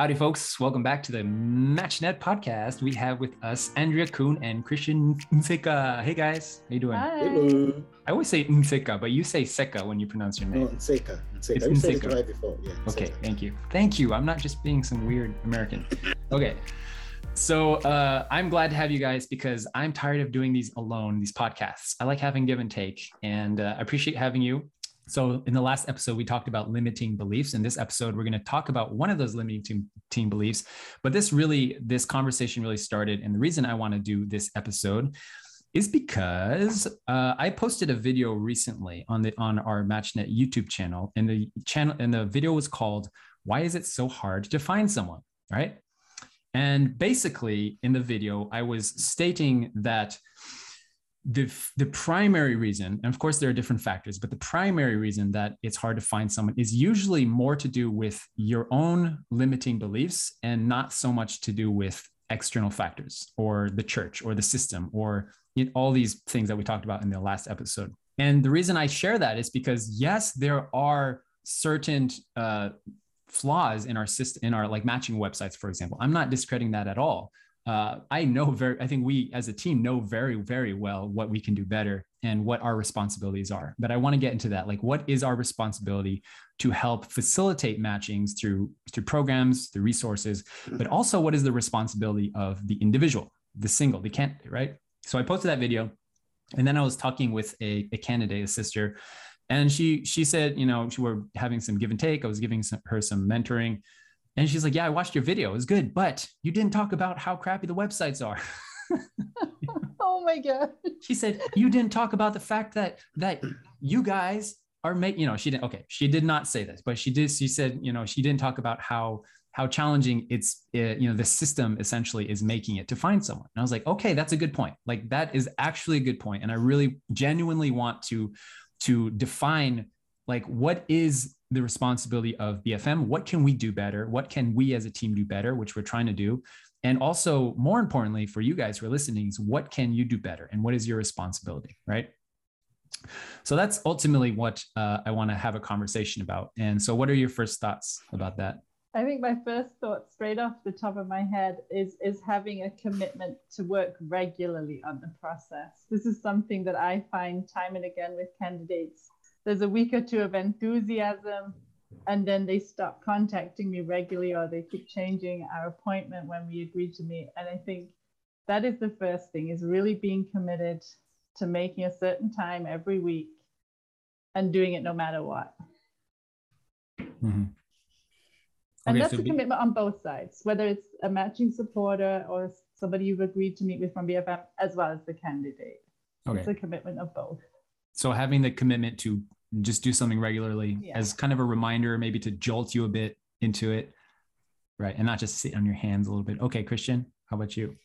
Howdy, folks. Welcome back to the MatchNet podcast. We have with us Andrea Kuhn and Christian Nseka. Hey, guys. How you doing? Hi. Hello. I always say Nseka, but you say Seka when you pronounce your No, name. Nseka. Nseka. It's You said it Nseka. right before. Yeah. Okay, thank you. Thank you. I'm not just being some weird American. Okay. So uh, I'm glad to have you guys because I'm tired of doing these alone, these podcasts. I like having give and take, and uh, I appreciate having you. So in the last episode, we talked about limiting beliefs. In this episode, we're going to talk about one of those limiting team beliefs. But this really, this conversation really started, and the reason I want to do this episode is because uh, I posted a video recently on the on our MatchNet YouTube channel, and the channel and the video was called "Why is it so hard to find someone?" Right? And basically, in the video, I was stating that the the primary reason, and of course there are different factors, but the primary reason that it's hard to find someone is usually more to do with your own limiting beliefs and not so much to do with external factors or the church or the system or all these things that we talked about in the last episode. And the reason I share that is because yes, there are certain uh, flaws in our system, in our like matching websites, for example. I'm not discrediting that at all. Uh, I know very, I think we as a team know very, very well what we can do better and what our responsibilities are. But I want to get into that. Like, what is our responsibility to help facilitate matchings through through programs, through resources, but also what is the responsibility of the individual, the single, the candidate, right? So I posted that video, and then I was talking with a, a candidate, a sister, and she she said, you know, she were having some give and take. I was giving some, her some mentoring, and she's like, "Yeah, I watched your video. It was good, but you didn't talk about how crappy the websites are." Oh my god. she said, "You didn't talk about the fact that that you guys are making." You know, she didn't. Okay, she did not say this, but she did. She said, you know, she didn't talk about how how challenging it's uh, you know the system essentially is making it to find someone and i was like okay that's a good point like that is actually a good point and i really genuinely want to to define like what is the responsibility of bfm what can we do better? What can we as a team do better which we're trying to do? And also more importantly for you guys who are listening is what can you do better? And what is your responsibility right? So that's ultimately what uh, i want to have a conversation about. And so what are your first thoughts about that? I think my first thought straight off the top of my head is is having a commitment to work regularly on the process. This is something that I find time and again with candidates. There's a week or two of enthusiasm and then they stop contacting me regularly or they keep changing our appointment when we agree to meet. And I think that is the first thing is really being committed to making a certain time every week and doing it no matter what. mm-hmm. And Okay, that's so a be- commitment on both sides, whether it's a matching supporter or somebody you've agreed to meet with from BFM, as well as the candidate. It's a commitment of both. so having the commitment to just do something regularly Yeah. as kind of a reminder maybe to jolt you a bit into it right and not just sit on your hands a little bit okay christian how about you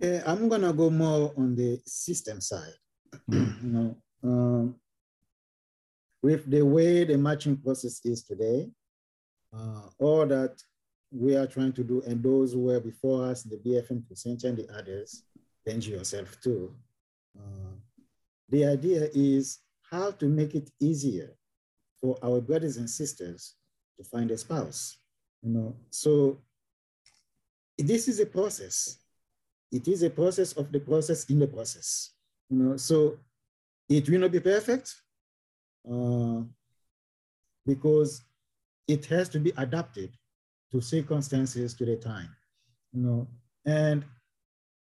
Yeah, I'm gonna go more on the system side. Mhm. you know, um, with the way the matching process is today, uh, all that we are trying to do, and those who were before us, the BFM percent and the others, danger yourself too. Uh, the idea is how to make it easier for our brothers and sisters to find a spouse. You know, so this is a process. It is a process of the process in the process. You know, so it will not be perfect uh, because it has to be adapted to circumstances to the time. You know, and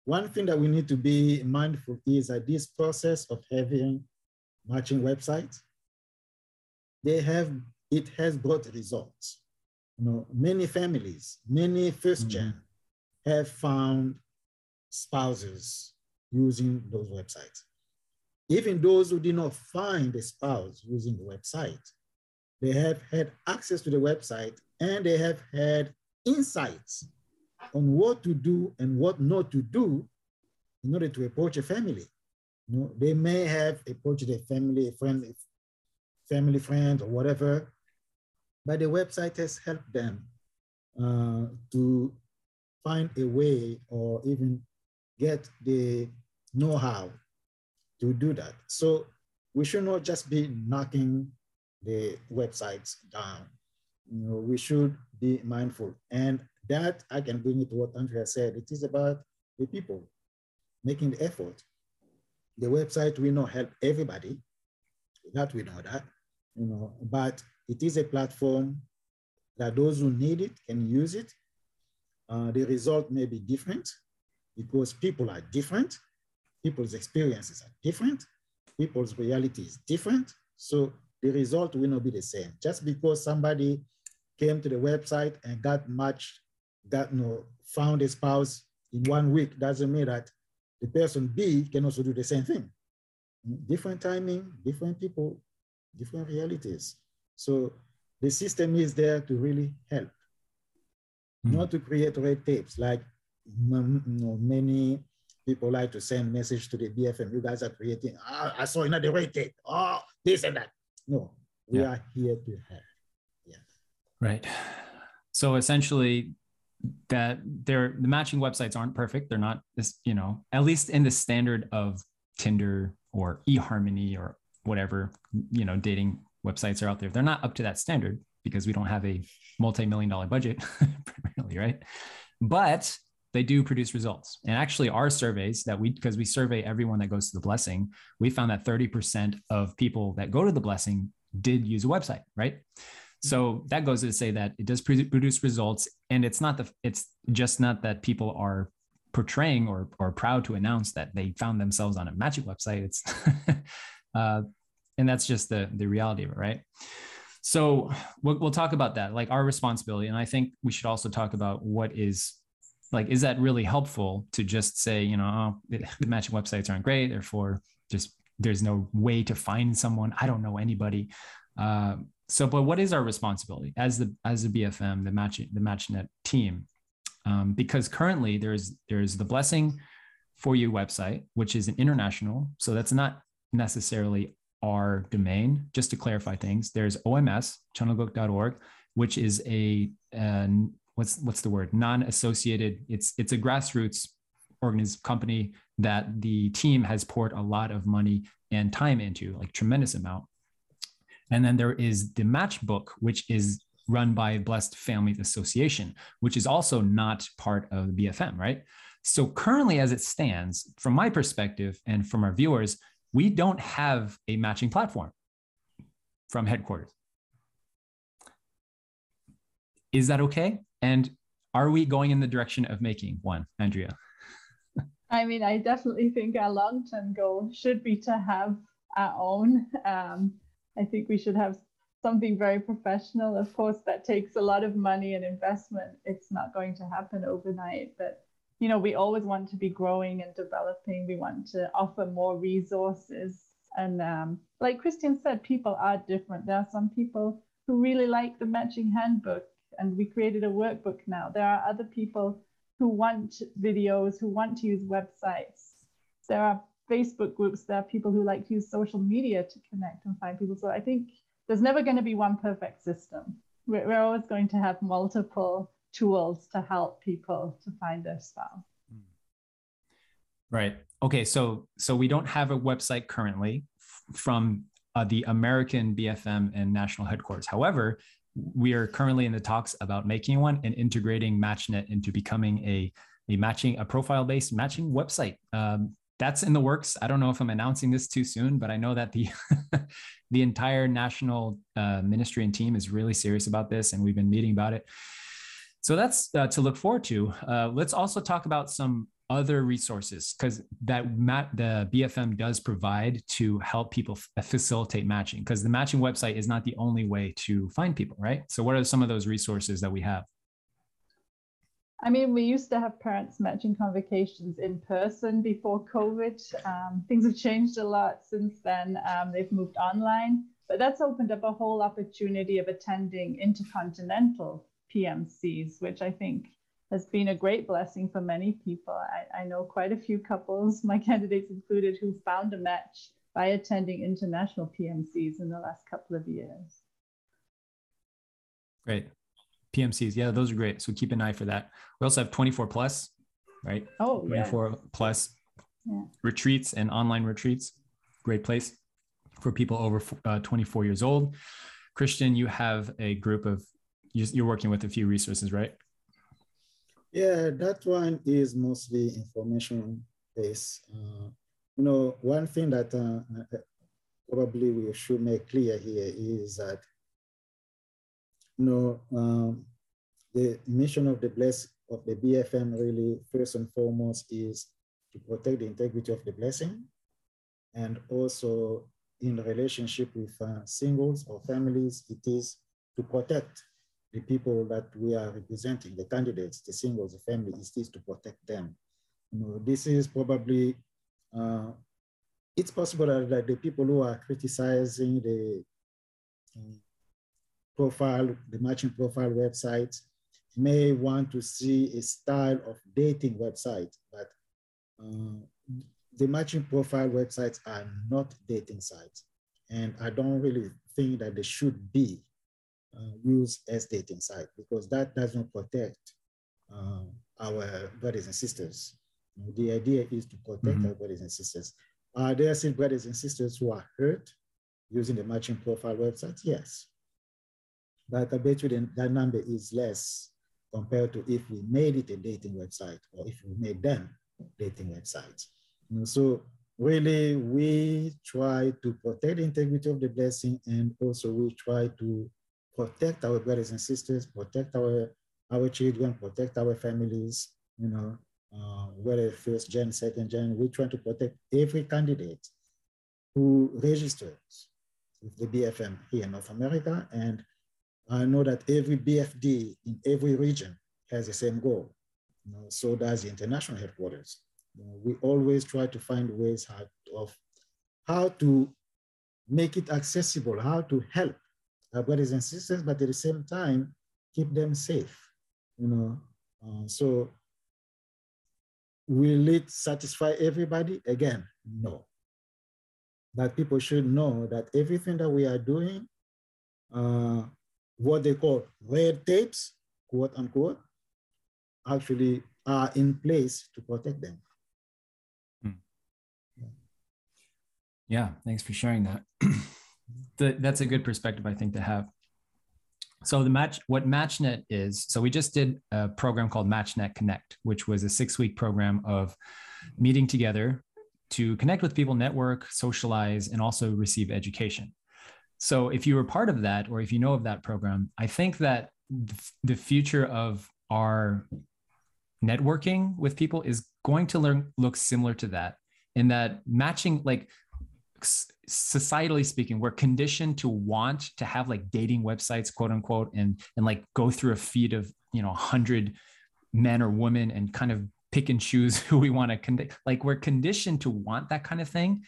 one thing that we need to be mindful is that this process of having matching websites, they have it has brought results. You know, many families, many first mm. gen have found spouses using those websites. Even those who did not find a spouse using the website, they have had access to the website and they have had insights on what to do and what not to do in order to approach a family. You know, they may have approached a family, friend, family friend, or whatever, but the website has helped them uh, to find a way or even get the know-how to do that. So we should not just be knocking the websites down. You know, we should be mindful. And that I can bring it to what Andrea said. It is about the people making the effort. The website will not help everybody. That we know that, you know, but it is a platform that those who need it can use it. Uh, the result may be different because people are different. People's experiences are different. People's reality is different. So the result will not be the same. Just because somebody came to the website and got matched, got you know, found a spouse in one week doesn't mean that the person B can also do the same thing. Different timing, different people, different realities. So the system is there to really help, mm. not to create red tapes like you know, many people like to send message to the BFM. You guys are creating, oh, I saw another red tape, oh, this and that. No, we yeah. are here to help. Yeah. Right. So essentially, that they're the matching websites aren't perfect. They're not this, you know, at least in the standard of Tinder or eHarmony or whatever, you know, dating websites are out there. They're not up to that standard because we don't have a multi-million dollar budget primarily, right? But they do produce results. And actually, our surveys that we, because we survey everyone that goes to the blessing, we found that 30% of people that go to the blessing did use a website, right? So that goes to say that it does produce results, and it's not the it's just not that people are portraying or or proud to announce that they found themselves on a magic website. It's uh, and that's just the the reality of it, right? So we'll, we'll talk about that, like our responsibility, and I think we should also talk about what is like is that really helpful to just say you know oh, the matching websites aren't great therefore just there's no way to find someone i don't know anybody uh, so but what is our responsibility as the as the bfm the match the matchnet team? Um, because currently there's there's the blessing for you website which is an international so that's not necessarily our domain. Just to clarify things there's oms chunilguk.org which is a an, what's what's the word? Non-associated it's it's a grassroots organized company that the team has poured a lot of money and time into like tremendous amount and then there is the matchbook which is run by blessed families association which is also not part of bfm right so currently as it stands from my perspective and from our viewers we don't have a matching platform from headquarters is that okay and are we going in the direction of making one, Andrea? I mean, I definitely think our long term goal should be to have our own. Um, I think we should have something very professional. Of course, that takes a lot of money and investment. It's not going to happen overnight, but you know, we always want to be growing and developing. We want to offer more resources. And um, like Christian said, people are different. There are some people who really like the matching handbook and we created a workbook now. There are other people who want videos, who want to use websites. There are Facebook groups, there are people who like to use social media to connect and find people. So I think there's never going to be one perfect system. We're, we're always going to have multiple tools to help people to find their spouse. Right. Okay. So so we don't have a website currently from uh, the American BFM and national headquarters. However, we are currently in the talks about making one and integrating MatchNet into becoming a, a matching, a profile based matching website. Um, that's in the works. I don't know if I'm announcing this too soon, but I know that the the entire national uh, ministry and team is really serious about this, and we've been meeting about it. So that's uh, to look forward to. Uh, let's also talk about some other resources because that mat, the BFM does provide to help people f- facilitate matching because the matching website is not the only way to find people, right? So, what are some of those resources that we have? I mean, we used to have parents matching convocations in person before COVID. Um, things have changed a lot since then. Um, they've moved online, but that's opened up a whole opportunity of attending intercontinental PMCs, which I think has been a great blessing for many people. I, I know quite a few couples, my candidates included, who found a match by attending international PMCs in the last couple of years. Great. PMCs, yeah, those are great. So keep an eye for that. We also have 24 plus, right? Oh, 24 yeah. plus yeah. retreats and online retreats. Great place for people over uh, 24 years old. Christian, you have a group of you're working with a few resources, right? Yeah, that one is mostly information based. Uh, you know, one thing that uh, probably we should make clear here is that, you know, um, the mission of the bless of the BFM really first and foremost is to protect the integrity of the blessing and also in relationship with uh, singles or families, it is to protect the people that we are representing, the candidates, the singles, the family, it is to protect them. You know, this is probably, uh, it's possible that, that, the people who are criticizing the um, profile, the matching profile websites may want to see a style of dating website, but uh, the matching profile websites are not dating sites. And I don't really think that they should be uh, used as dating sites because that does not protect uh, our brothers and sisters. The idea is to protect mm-hmm. our brothers and sisters. Are there still brothers and sisters who are hurt using the matching profile websites? Yes. But I bet you that number is less compared to if we made it a dating website or if we made them dating websites. And so really we try to protect the integrity of the blessing and also we try to protect our brothers and sisters, protect our, our children, protect our families, you know, uh, whether first gen, second gen, we try to protect every candidate who registers with the BFM here in North America. And I know that every BFD in every region has the same goal. You know, so does the international headquarters. You know, we always try to find ways how, of how to make it accessible, how to help and sisters, but at the same time, keep them safe. You know, uh, so will it satisfy everybody? Again, no. But people should know that everything that we are doing, uh, what they call red tapes, quote unquote, actually are in place to protect them. Hmm. Yeah, thanks for sharing that. that's a good perspective, I think, to have. So the match, what MatchNet is, so we just did a program called MatchNet Connect, which was a six-week program of meeting together to connect with people, network, socialize, and also receive education. So if you were part of that, or if you know of that program, I think that the future of our networking with people is going to learn look similar to that in that matching like societally speaking we're conditioned to want to have like dating websites quote unquote and and like go through a feed of you know 100 men or women and kind of pick and choose who we want to con- like we're conditioned to want that kind of thing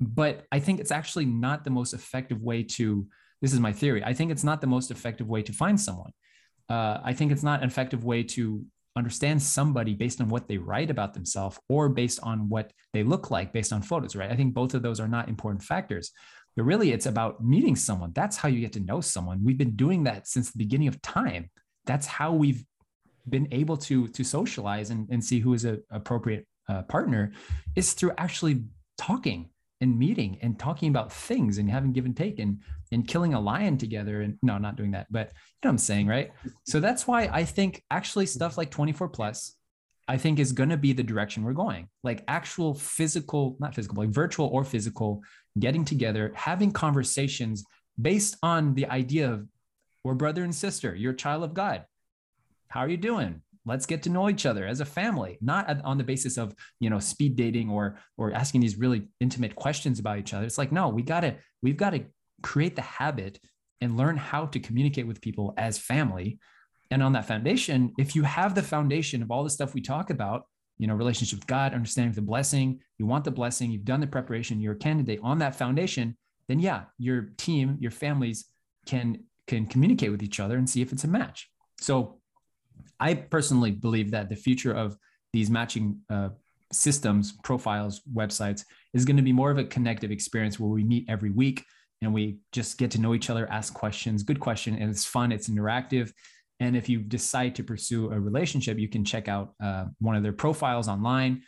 but i think it's actually not the most effective way to this is my theory i think it's not the most effective way to find someone uh, i think it's not an effective way to understand somebody based on what they write about themselves or based on what they look like based on photos, right? I think both of those are not important factors. But really, it's about meeting someone. That's how you get to know someone. We've been doing that since the beginning of time. That's how we've been able to to socialize and, and see who is an appropriate uh, partner is through actually talking and meeting and talking about things and having give and take and and killing a lion together and no not doing that but you know what i'm saying right? So that's why i think actually stuff like 24 plus i think is going to be the direction we're going. Like actual physical not physical like virtual or physical getting together having conversations based on the idea of we're brother and sister you're a child of god. How are you doing let's get to know each other as a family not on the basis of you know speed dating or or asking these really intimate questions about each other. It's like no we got to we've got to create the habit and learn how to communicate with people as family. And on that foundation if you have the foundation of all the stuff we talk about you know relationship with god understanding the blessing you want the blessing you've done the preparation you're a candidate on that foundation then yeah your team your families can can communicate with each other and see if it's a match. So I personally believe that the future of these matching uh, systems, profiles, websites is going to be more of a connective experience where we meet every week and we just get to know each other, ask questions, good question, and it's fun, it's interactive. And if you decide to pursue a relationship, you can check out uh, one of their profiles online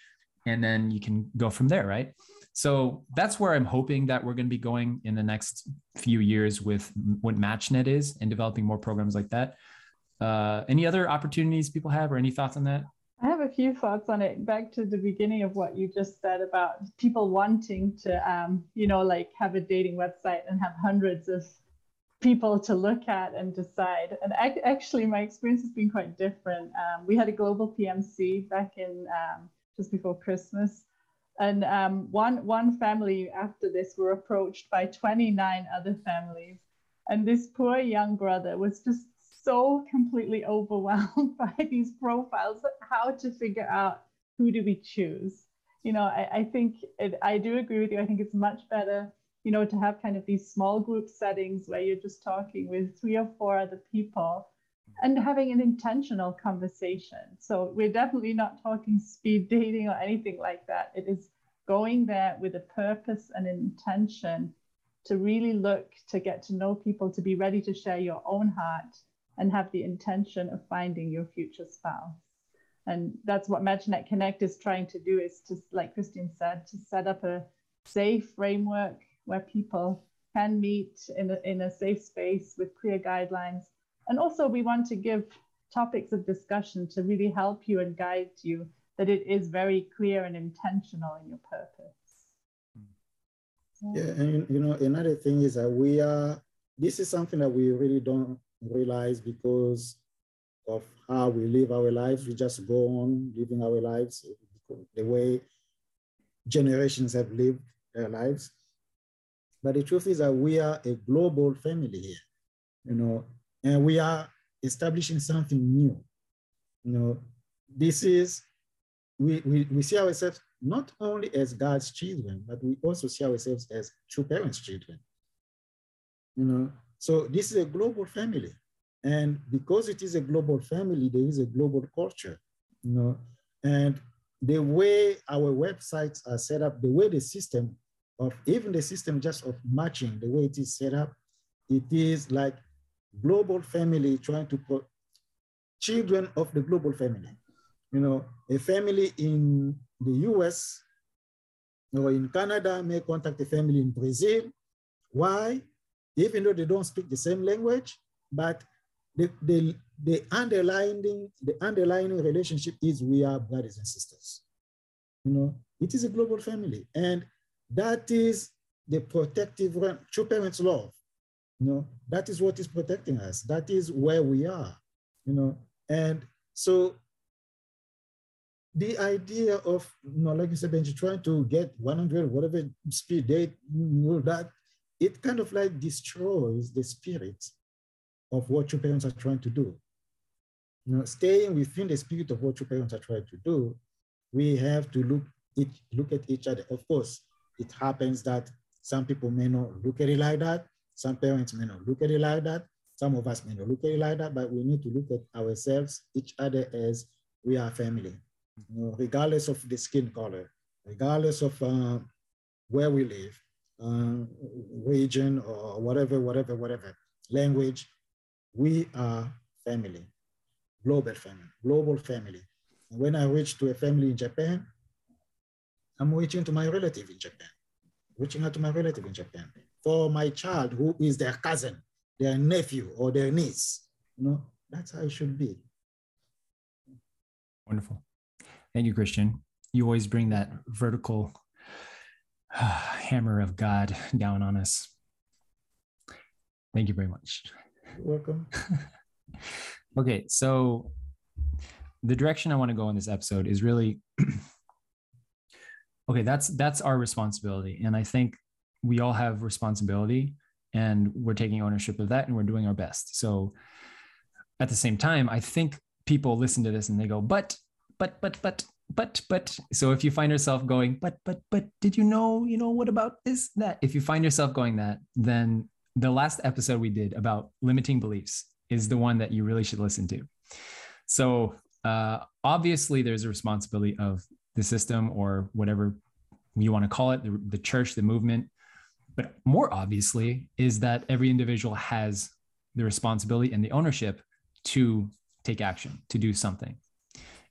and then you can go from there, right? So that's where I'm hoping that we're going to be going in the next few years with what MatchNet is and developing more programs like that. Uh, any other opportunities people have, or any thoughts on that? I have a few thoughts on it. Back to the beginning of what you just said about people wanting to, um, you know, like have a dating website and have hundreds of people to look at and decide. And actually, my experience has been quite different. Um, we had a global PMC back in um, just before Christmas, and um, one one family after this were approached by 29 other families, and this poor young brother was just so completely overwhelmed by these profiles. How to figure out who do we choose? You know, I, I think it, I do agree with you. I think it's much better you know, to have kind of these small group settings where you're just talking with three or four other people and having an intentional conversation. So we're definitely not talking speed dating or anything like that. It is going there with a purpose and an intention to really look to get to know people, to be ready to share your own heart and have the intention of finding your future spouse. And that's what MatchNet Connect is trying to do is to, like Christine said, to set up a safe framework where people can meet in a, in a safe space with clear guidelines. And also, we want to give topics of discussion to really help you and guide you that it is very clear and intentional in your purpose. Yeah, and you know, another thing is that we are, this is something that we really don't realize because of how we live our lives. We just go on living our lives the way generations have lived their lives. But the truth is that we are a global family here, you know, and we are establishing something new. You know, this is, we, we, we see ourselves not only as God's children, but we also see ourselves as true parents' children. You know, so this is a global family. And because it is a global family, there is a global culture, you know, and the way our websites are set up, the way the system of even the system just of matching, the way it is set up, it is like global family trying to put children of the global family. You know, a family in the US or in Canada may contact a family in Brazil. Why? Even though they don't speak the same language, but the, the, the underlying the underlying relationship is we are brothers and sisters. You know, it is a global family. And that is the protective, true parents' love. You know, that is what is protecting us. That is where we are, you know. And so the idea of, you know, like you said, Benji, trying to get 100, whatever speed date, you know, that it kind of like destroys the spirit of what your parents are trying to do. You know, staying within the spirit of what your parents are trying to do, we have to look, it, look at each other. Of course, it happens that some people may not look at it like that. Some parents may not look at it like that. Some of us may not look at it like that, but we need to look at ourselves, each other as we are family, you know, regardless of the skin color, regardless of uh, where we live, uh, region or whatever, whatever, whatever, language, we are family, global family, global family. And when I reach to a family in Japan, I'm reaching to my relative in Japan, reaching out to my relative in Japan for my child who is their cousin, their nephew, or their niece. You know, that's how it should be. Wonderful. Thank you, Christian. You always bring that vertical uh, hammer of God down on us. Thank you very much. You're welcome. okay, so the direction I want to go in this episode is really okay that's that's our responsibility and i think we all have responsibility and we're taking ownership of that and we're doing our best so at the same time i think people listen to this and they go but but but but but but so if you find yourself going but but but did you know you know what about this that if you find yourself going that then the last episode we did about limiting beliefs is the one that you really should listen to so uh, obviously there's a responsibility of the system or whatever you want to call it, the, the church, the movement. But more obviously, is that every individual has the responsibility and the ownership to take action, to do something.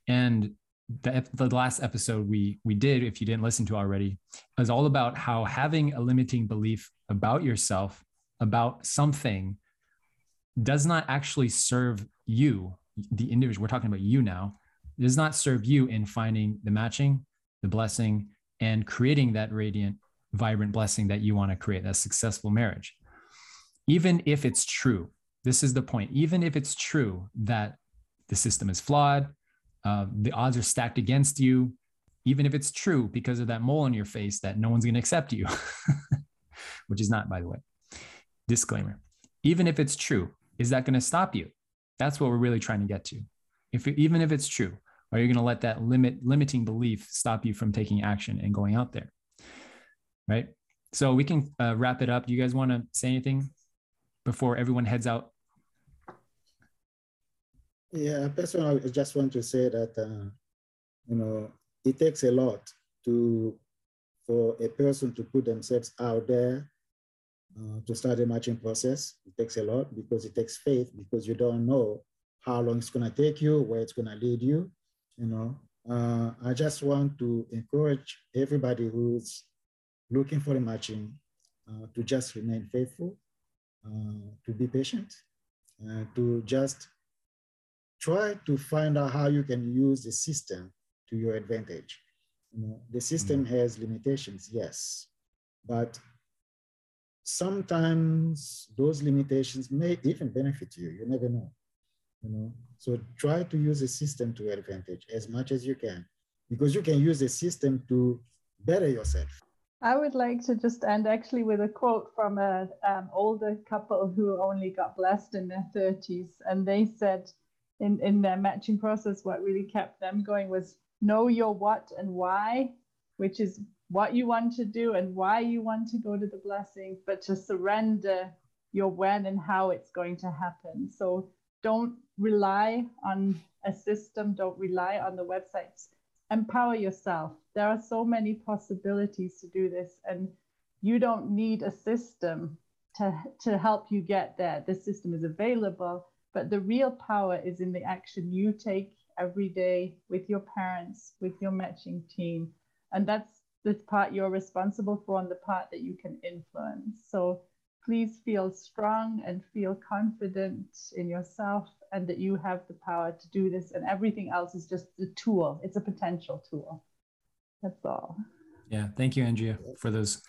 And the, the last episode we we did, if you didn't listen to already, is all about how having a limiting belief about yourself, about something, does not actually serve you, the individual, we're talking about you now, does not serve you in finding the matching, the blessing, and creating that radiant, vibrant blessing that you want to create, that successful marriage. Even if it's true, this is the point, even if it's true that the system is flawed, uh, the odds are stacked against you, even if it's true because of that mole on your face that no one's going to accept you, which is not, by the way. Disclaimer. Even if it's true, is that going to stop you? That's what we're really trying to get to. If even if it's true, are you going to let that limit limiting belief stop you from taking action and going out there? Right. So we can uh, wrap it up. Do you guys want to say anything before everyone heads out? Yeah, personally, I just want to say that uh, you know it takes a lot to for a person to put themselves out there uh, to start a matching process. It takes a lot because it takes faith because you don't know how long it's going to take you, where it's going to lead you. You know, uh, I just want to encourage everybody who's looking for a matching uh, to just remain faithful, uh, to be patient, to just try to find out how you can use the system to your advantage. You know, the system mm-hmm. has limitations, yes, but sometimes those limitations may even benefit you. You never know. You know, so try to use the system to your advantage as much as you can, because you can use the system to better yourself. I would like to just end actually with a quote from an um, older couple who only got blessed in their 30s. And they said in, in their matching process, what really kept them going was know your what and why, which is what you want to do and why you want to go to the blessing, but to surrender your when and how it's going to happen. So don't rely on a system, don't rely on the websites. Empower yourself. There are so many possibilities to do this, and you don't need a system to, to help you get there. The system is available, but the real power is in the action you take every day with your parents, with your matching team. And that's the part you're responsible for and the part that you can influence. So please feel strong and feel confident in yourself and that you have the power to do this. And everything else is just a tool, it's a potential tool. That's all. Yeah. Thank you, Andrea, for those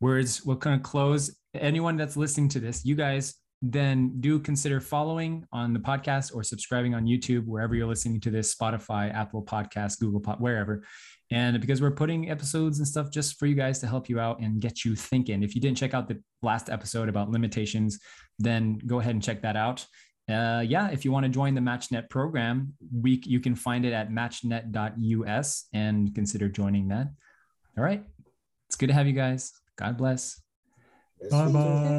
words. We'll kind of close. Anyone that's listening to this, you guys then do consider following on the podcast or subscribing on YouTube, wherever you're listening to this Spotify, Apple Podcast, Google, Pod, wherever. And because we're putting episodes and stuff just for you guys to help you out and get you thinking. If you didn't check out the last episode about limitations, then go ahead and check that out. Uh, yeah, if you want to join the MatchNet program, we you can find it at matchnet.us and consider joining that. All right, it's good to have you guys. God bless. Bye bye.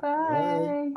Bye.